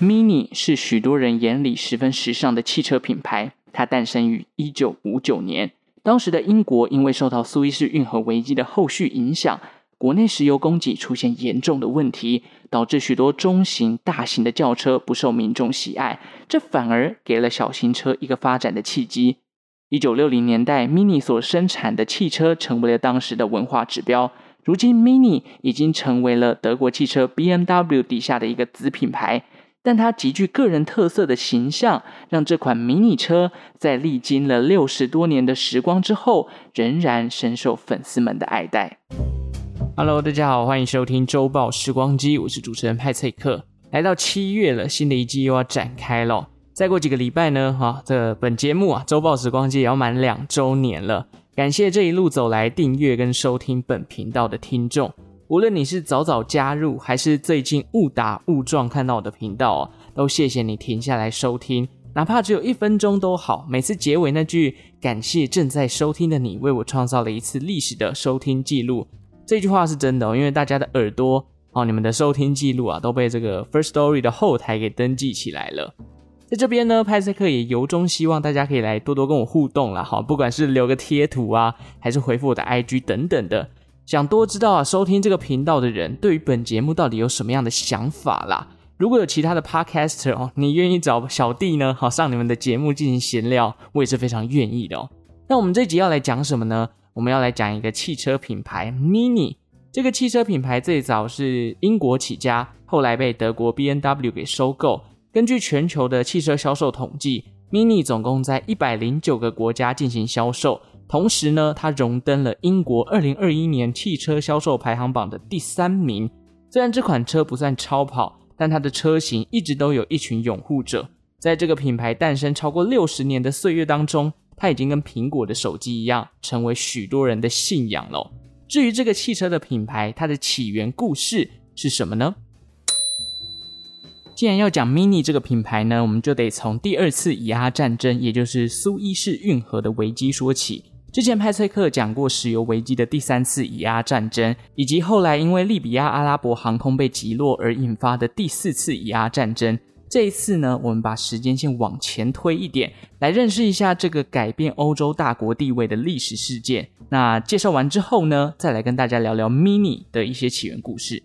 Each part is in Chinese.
，Mini 是许多人眼里十分时尚的汽车品牌。它诞生于一九五九年，当时的英国因为受到苏伊士运河危机的后续影响，国内石油供给出现严重的问题，导致许多中型、大型的轿车不受民众喜爱，这反而给了小型车一个发展的契机。一九六零年代，Mini 所生产的汽车成为了当时的文化指标。如今，Mini 已经成为了德国汽车 BMW 底下的一个子品牌。但它极具个人特色的形象，让这款迷你车在历经了六十多年的时光之后，仍然深受粉丝们的爱戴。Hello，大家好，欢迎收听周报时光机，我是主持人派翠克。来到七月了，新的一季又要展开了。再过几个礼拜呢，哈，这本节目啊，周报时光机也要满两周年了。感谢这一路走来订阅跟收听本频道的听众，无论你是早早加入，还是最近误打误撞看到我的频道，都谢谢你停下来收听，哪怕只有一分钟都好。每次结尾那句“感谢正在收听的你，为我创造了一次历史的收听记录”，这句话是真的哦，因为大家的耳朵哦，你们的收听记录啊，都被这个 First Story 的后台给登记起来了。在这边呢，派翠克也由衷希望大家可以来多多跟我互动啦，哈，不管是留个贴图啊，还是回复我的 IG 等等的，想多知道啊，收听这个频道的人对于本节目到底有什么样的想法啦？如果有其他的 Podcaster 哦，你愿意找小弟呢，好上你们的节目进行闲聊，我也是非常愿意的哦。那我们这集要来讲什么呢？我们要来讲一个汽车品牌 Mini。这个汽车品牌最早是英国起家，后来被德国 B N W 给收购。根据全球的汽车销售统计，Mini 总共在一百零九个国家进行销售。同时呢，它荣登了英国二零二一年汽车销售排行榜的第三名。虽然这款车不算超跑，但它的车型一直都有一群拥护者。在这个品牌诞生超过六十年的岁月当中，它已经跟苹果的手机一样，成为许多人的信仰了。至于这个汽车的品牌，它的起源故事是什么呢？既然要讲 Mini 这个品牌呢，我们就得从第二次以阿战争，也就是苏伊士运河的危机说起。之前派翠克讲过石油危机的第三次以阿战争，以及后来因为利比亚阿拉伯航空被击落而引发的第四次以阿战争。这一次呢，我们把时间线往前推一点，来认识一下这个改变欧洲大国地位的历史事件。那介绍完之后呢，再来跟大家聊聊 Mini 的一些起源故事。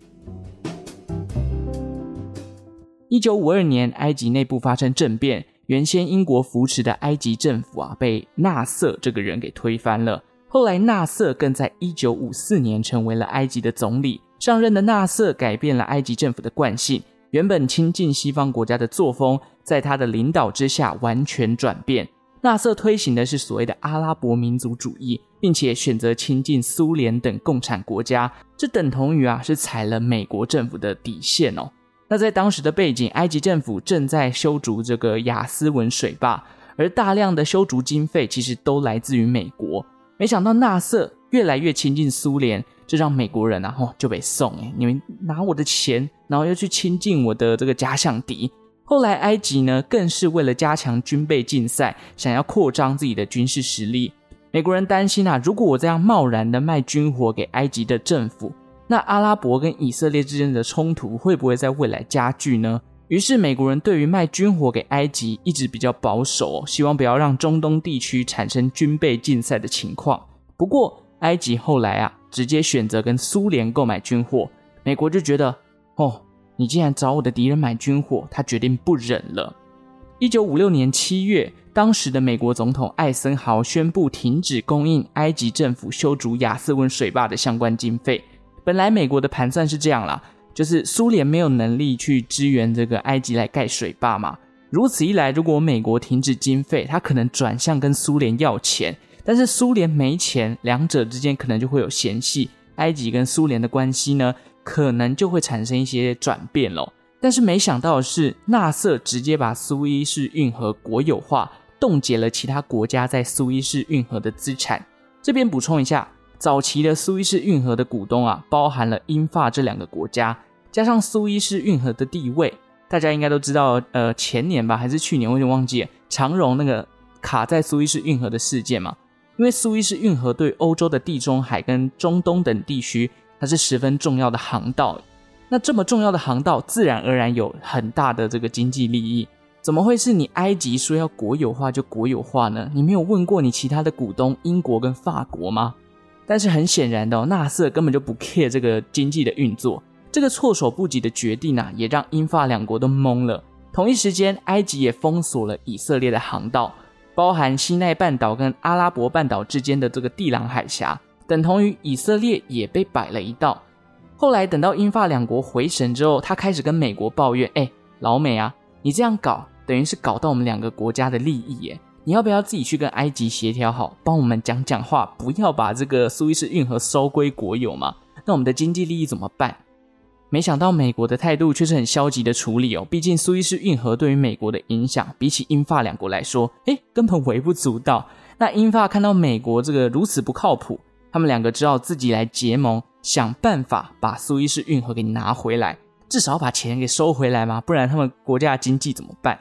一九五二年，埃及内部发生政变，原先英国扶持的埃及政府啊，被纳瑟这个人给推翻了。后来，纳瑟更在一九五四年成为了埃及的总理。上任的纳瑟改变了埃及政府的惯性，原本亲近西方国家的作风，在他的领导之下完全转变。纳瑟推行的是所谓的阿拉伯民族主义，并且选择亲近苏联等共产国家，这等同于啊是踩了美国政府的底线哦。那在当时的背景，埃及政府正在修筑这个亚斯文水坝，而大量的修筑经费其实都来自于美国。没想到纳瑟越来越亲近苏联，这让美国人啊，吼就被送哎，你们拿我的钱，然后又去亲近我的这个假想敌。后来埃及呢，更是为了加强军备竞赛，想要扩张自己的军事实力。美国人担心啊，如果我这样贸然的卖军火给埃及的政府，那阿拉伯跟以色列之间的冲突会不会在未来加剧呢？于是美国人对于卖军火给埃及一直比较保守，希望不要让中东地区产生军备竞赛的情况。不过埃及后来啊，直接选择跟苏联购买军火，美国就觉得哦，你竟然找我的敌人买军火，他决定不忍了。一九五六年七月，当时的美国总统艾森豪宣布停止供应埃及政府修筑亚斯文水坝的相关经费。本来美国的盘算是这样啦，就是苏联没有能力去支援这个埃及来盖水坝嘛。如此一来，如果美国停止经费，他可能转向跟苏联要钱，但是苏联没钱，两者之间可能就会有嫌隙，埃及跟苏联的关系呢，可能就会产生一些转变喽。但是没想到的是，纳瑟直接把苏伊士运河国有化，冻结了其他国家在苏伊士运河的资产。这边补充一下。早期的苏伊士运河的股东啊，包含了英法这两个国家，加上苏伊士运河的地位，大家应该都知道。呃，前年吧，还是去年，我有点忘记了，长荣那个卡在苏伊士运河的事件嘛。因为苏伊士运河对欧洲的地中海跟中东等地区，它是十分重要的航道。那这么重要的航道，自然而然有很大的这个经济利益。怎么会是你埃及说要国有化就国有化呢？你没有问过你其他的股东英国跟法国吗？但是很显然的哦，纳瑟根本就不 care 这个经济的运作。这个措手不及的决定啊，也让英法两国都懵了。同一时间，埃及也封锁了以色列的航道，包含西奈半岛跟阿拉伯半岛之间的这个地朗海峡，等同于以色列也被摆了一道。后来等到英法两国回神之后，他开始跟美国抱怨：“哎，老美啊，你这样搞。”等于是搞到我们两个国家的利益耶，你要不要自己去跟埃及协调好，帮我们讲讲话，不要把这个苏伊士运河收归国有嘛？那我们的经济利益怎么办？没想到美国的态度却是很消极的处理哦，毕竟苏伊士运河对于美国的影响，比起英法两国来说，诶，根本微不足道。那英法看到美国这个如此不靠谱，他们两个只好自己来结盟，想办法把苏伊士运河给拿回来，至少把钱给收回来嘛，不然他们国家经济怎么办？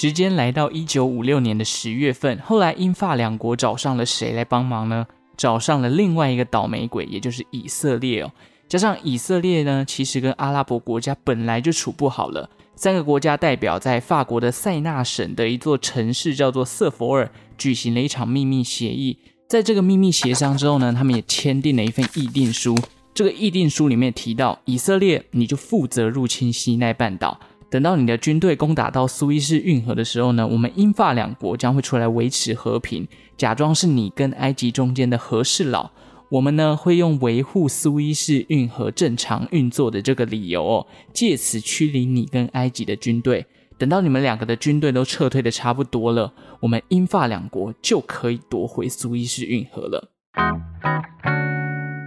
时间来到一九五六年的十月份，后来英法两国找上了谁来帮忙呢？找上了另外一个倒霉鬼，也就是以色列哦。加上以色列呢，其实跟阿拉伯国家本来就处不好了。三个国家代表在法国的塞纳省的一座城市叫做瑟佛尔举行了一场秘密协议。在这个秘密协商之后呢，他们也签订了一份议定书。这个议定书里面提到，以色列你就负责入侵西奈半岛。等到你的军队攻打到苏伊士运河的时候呢，我们英法两国将会出来维持和平，假装是你跟埃及中间的和事佬。我们呢会用维护苏伊士运河正常运作的这个理由哦，借此驱离你跟埃及的军队。等到你们两个的军队都撤退的差不多了，我们英法两国就可以夺回苏伊士运河了。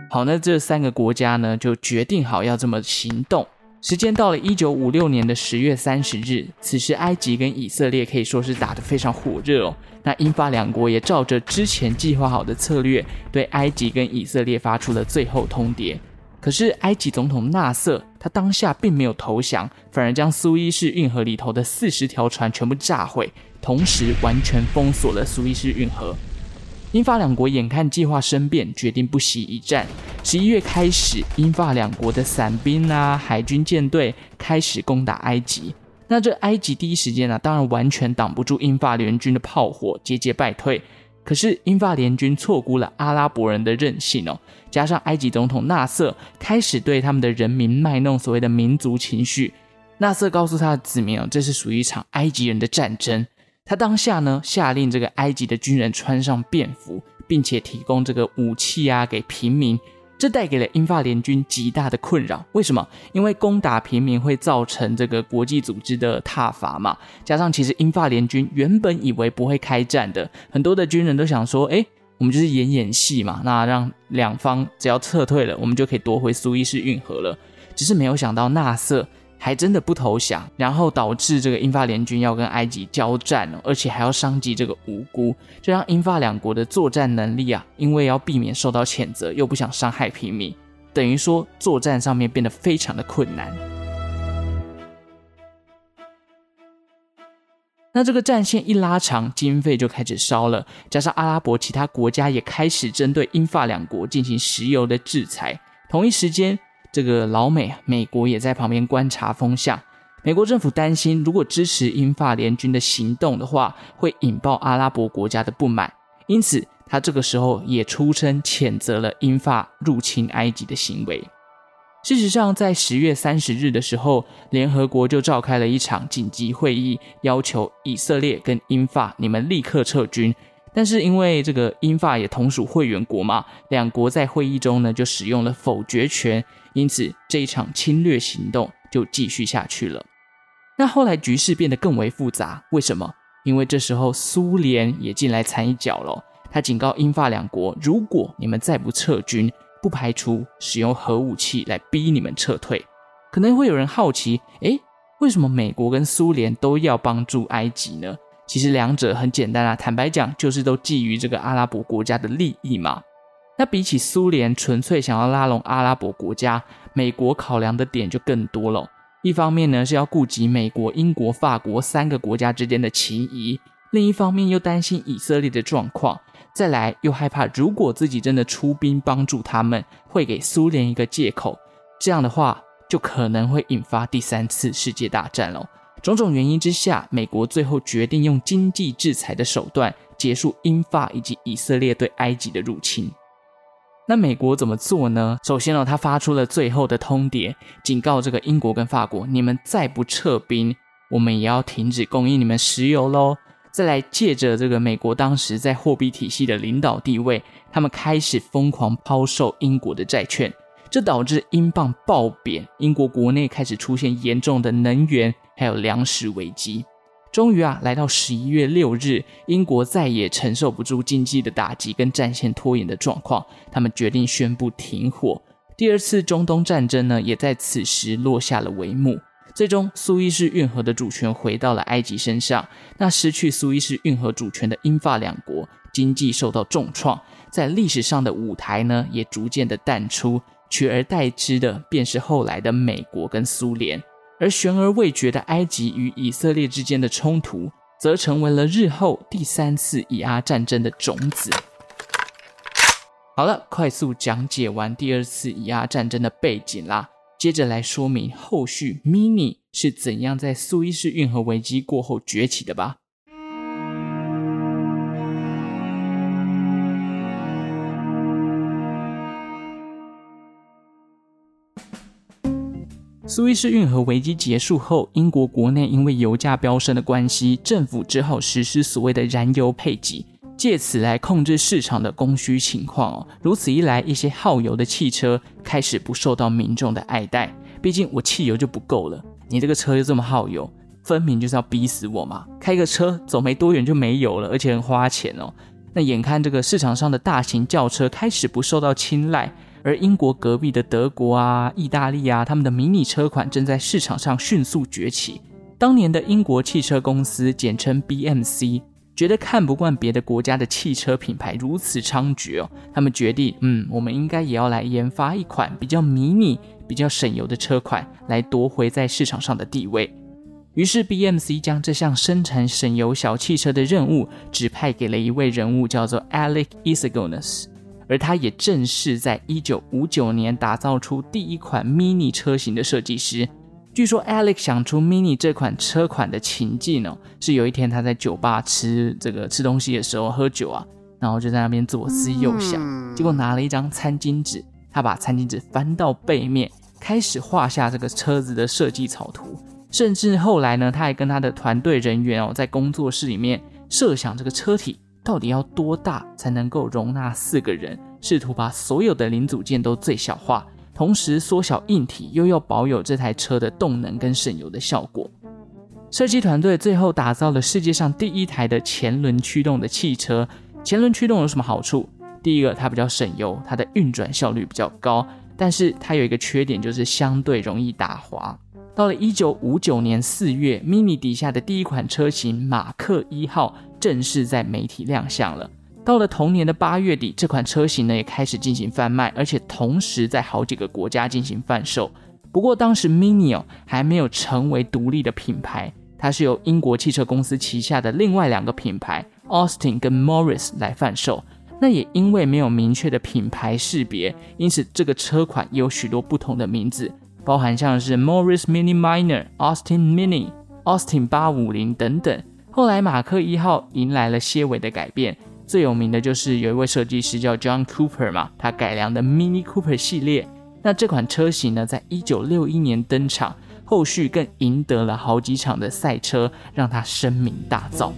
好，那这三个国家呢就决定好要这么行动。时间到了一九五六年的十月三十日，此时埃及跟以色列可以说是打得非常火热哦。那英法两国也照着之前计划好的策略，对埃及跟以色列发出了最后通牒。可是埃及总统纳瑟他当下并没有投降，反而将苏伊士运河里头的四十条船全部炸毁，同时完全封锁了苏伊士运河。英法两国眼看计划生变，决定不惜一战。十一月开始，英法两国的伞兵啊、海军舰队开始攻打埃及。那这埃及第一时间、啊，当然完全挡不住英法联军的炮火，节节败退。可是英法联军错估了阿拉伯人的韧性哦，加上埃及总统纳瑟开始对他们的人民卖弄所谓的民族情绪。纳瑟告诉他的子民哦，这是属于一场埃及人的战争。他当下呢，下令这个埃及的军人穿上便服，并且提供这个武器啊给平民，这带给了英法联军极大的困扰。为什么？因为攻打平民会造成这个国际组织的挞伐嘛。加上其实英法联军原本以为不会开战的，很多的军人都想说，哎，我们就是演演戏嘛，那让两方只要撤退了，我们就可以夺回苏伊士运河了。只是没有想到纳瑟。还真的不投降，然后导致这个英法联军要跟埃及交战，而且还要伤及这个无辜，这让英法两国的作战能力啊，因为要避免受到谴责，又不想伤害平民，等于说作战上面变得非常的困难。那这个战线一拉长，经费就开始烧了，加上阿拉伯其他国家也开始针对英法两国进行石油的制裁，同一时间。这个老美，美国也在旁边观察风向。美国政府担心，如果支持英法联军的行动的话，会引爆阿拉伯国家的不满。因此，他这个时候也出声谴责了英法入侵埃及的行为。事实上，在十月三十日的时候，联合国就召开了一场紧急会议，要求以色列跟英法你们立刻撤军。但是因为这个英法也同属会员国嘛，两国在会议中呢就使用了否决权。因此，这一场侵略行动就继续下去了。那后来局势变得更为复杂，为什么？因为这时候苏联也进来掺一脚了。他警告英法两国，如果你们再不撤军，不排除使用核武器来逼你们撤退。可能会有人好奇，诶，为什么美国跟苏联都要帮助埃及呢？其实两者很简单啊，坦白讲，就是都觊觎这个阿拉伯国家的利益嘛。那比起苏联纯粹想要拉拢阿拉伯国家，美国考量的点就更多了。一方面呢是要顾及美国、英国、法国三个国家之间的情谊；另一方面又担心以色列的状况，再来又害怕如果自己真的出兵帮助他们，会给苏联一个借口，这样的话就可能会引发第三次世界大战了。种种原因之下，美国最后决定用经济制裁的手段结束英法以及以色列对埃及的入侵。那美国怎么做呢？首先呢，他发出了最后的通牒，警告这个英国跟法国：你们再不撤兵，我们也要停止供应你们石油喽。再来，借着这个美国当时在货币体系的领导地位，他们开始疯狂抛售英国的债券，这导致英镑暴贬，英国国内开始出现严重的能源还有粮食危机。终于啊，来到十一月六日，英国再也承受不住经济的打击跟战线拖延的状况，他们决定宣布停火。第二次中东战争呢，也在此时落下了帷幕。最终，苏伊士运河的主权回到了埃及身上。那失去苏伊士运河主权的英法两国经济受到重创，在历史上的舞台呢，也逐渐的淡出，取而代之的便是后来的美国跟苏联。而悬而未决的埃及与以色列之间的冲突，则成为了日后第三次以阿战争的种子。好了，快速讲解完第二次以阿战争的背景啦，接着来说明后续 Mini 是怎样在苏伊士运河危机过后崛起的吧。苏伊士运河危机结束后，英国国内因为油价飙升的关系，政府只好实施所谓的燃油配给，借此来控制市场的供需情况哦。如此一来，一些耗油的汽车开始不受到民众的爱戴。毕竟我汽油就不够了，你这个车又这么耗油，分明就是要逼死我嘛！开个车走没多远就没油了，而且很花钱哦。那眼看这个市场上的大型轿车开始不受到青睐。而英国隔壁的德国啊、意大利啊，他们的迷你车款正在市场上迅速崛起。当年的英国汽车公司，简称 BMC，觉得看不惯别的国家的汽车品牌如此猖獗哦，他们决定，嗯，我们应该也要来研发一款比较迷你、比较省油的车款，来夺回在市场上的地位。于是 BMC 将这项生产省油小汽车的任务指派给了一位人物，叫做 Alec Issigonis。而他也正是在一九五九年打造出第一款 Mini 车型的设计师。据说 Alex 想出 Mini 这款车款的情境哦，是有一天他在酒吧吃这个吃东西的时候喝酒啊，然后就在那边左思右想，结果拿了一张餐巾纸，他把餐巾纸翻到背面，开始画下这个车子的设计草图。甚至后来呢，他还跟他的团队人员哦，在工作室里面设想这个车体。到底要多大才能够容纳四个人？试图把所有的零组件都最小化，同时缩小硬体，又要保有这台车的动能跟省油的效果。设计团队最后打造了世界上第一台的前轮驱动的汽车。前轮驱动有什么好处？第一个，它比较省油，它的运转效率比较高，但是它有一个缺点，就是相对容易打滑。到了一九五九年四月，Mini 底下的第一款车型马克一号正式在媒体亮相了。到了同年的八月底，这款车型呢也开始进行贩卖，而且同时在好几个国家进行贩售。不过当时 Mini 哦还没有成为独立的品牌，它是由英国汽车公司旗下的另外两个品牌 Austin 跟 Morris 来贩售。那也因为没有明确的品牌识别，因此这个车款也有许多不同的名字。包含像是 Morris Mini Minor、Austin Mini、Austin 八五零等等。后来马克一号迎来了些微的改变，最有名的就是有一位设计师叫 John Cooper 嘛，他改良的 Mini Cooper 系列。那这款车型呢，在一九六一年登场，后续更赢得了好几场的赛车，让他声名大噪。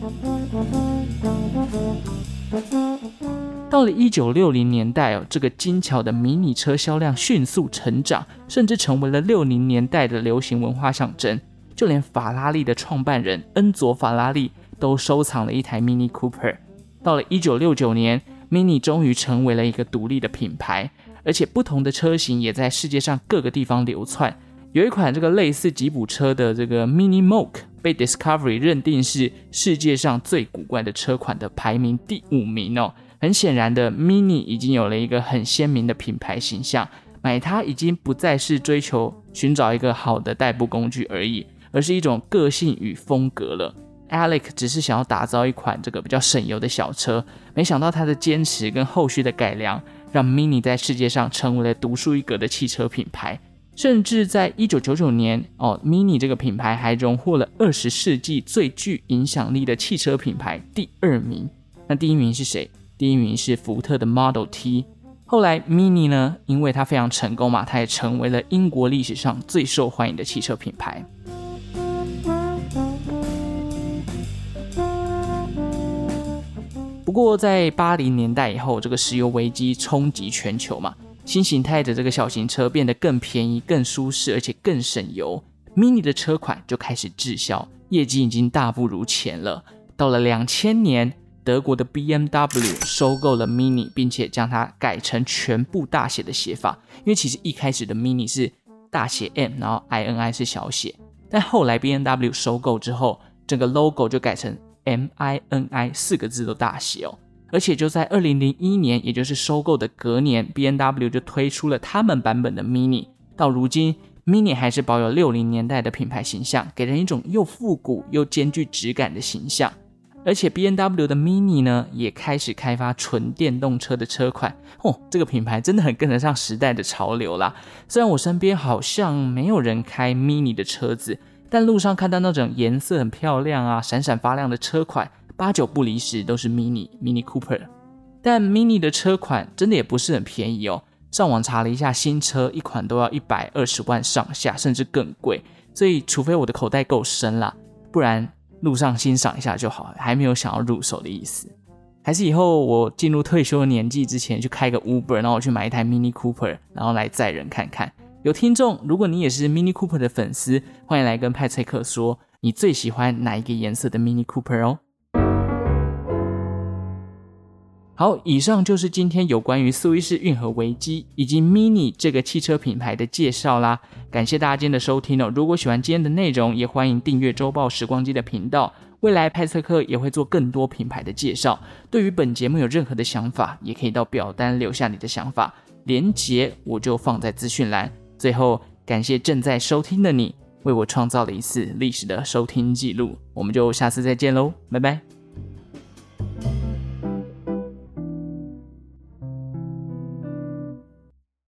到了一九六零年代哦，这个精巧的迷你车销量迅速成长，甚至成为了六零年代的流行文化象征。就连法拉利的创办人恩佐·法拉利都收藏了一台 Mini Cooper。到了一九六九年，Mini 终于成为了一个独立的品牌，而且不同的车型也在世界上各个地方流窜。有一款这个类似吉普车的这个 Mini Moke 被 Discovery 认定是世界上最古怪的车款的排名第五名哦。很显然的，Mini 已经有了一个很鲜明的品牌形象，买它已经不再是追求寻找一个好的代步工具而已，而是一种个性与风格了。Alec 只是想要打造一款这个比较省油的小车，没想到他的坚持跟后续的改良，让 Mini 在世界上成为了独树一格的汽车品牌。甚至在一九九九年，哦，Mini 这个品牌还荣获了二十世纪最具影响力的汽车品牌第二名。那第一名是谁？第一名是福特的 Model T。后来 Mini 呢，因为它非常成功嘛，它也成为了英国历史上最受欢迎的汽车品牌。不过在八零年代以后，这个石油危机冲击全球嘛，新形态的这个小型车变得更便宜、更舒适，而且更省油，Mini 的车款就开始滞销，业绩已经大不如前了。到了两千年。德国的 BMW 收购了 Mini，并且将它改成全部大写的写法。因为其实一开始的 Mini 是大写 M，然后 INI 是小写。但后来 BMW 收购之后，整个 logo 就改成 MINI，四个字都大写哦。而且就在二零零一年，也就是收购的隔年，BMW 就推出了他们版本的 Mini。到如今，Mini 还是保有六零年代的品牌形象，给人一种又复古又兼具质感的形象。而且 BMW 的 Mini 呢，也开始开发纯电动车的车款哦。这个品牌真的很跟得上时代的潮流啦。虽然我身边好像没有人开 Mini 的车子，但路上看到那种颜色很漂亮啊、闪闪发亮的车款，八九不离十都是 Mini、Mini Cooper。但 Mini 的车款真的也不是很便宜哦。上网查了一下，新车一款都要一百二十万上下，甚至更贵。所以，除非我的口袋够深啦，不然。路上欣赏一下就好，还没有想要入手的意思。还是以后我进入退休的年纪之前，去开个 Uber，然后我去买一台 Mini Cooper，然后来载人看看。有听众，如果你也是 Mini Cooper 的粉丝，欢迎来跟派翠克说，你最喜欢哪一个颜色的 Mini Cooper 哦。好，以上就是今天有关于苏伊士运河危机以及 Mini 这个汽车品牌的介绍啦。感谢大家今天的收听哦。如果喜欢今天的内容，也欢迎订阅周报时光机的频道。未来派测克也会做更多品牌的介绍。对于本节目有任何的想法，也可以到表单留下你的想法，连结我就放在资讯栏。最后，感谢正在收听的你，为我创造了一次历史的收听记录。我们就下次再见喽，拜拜。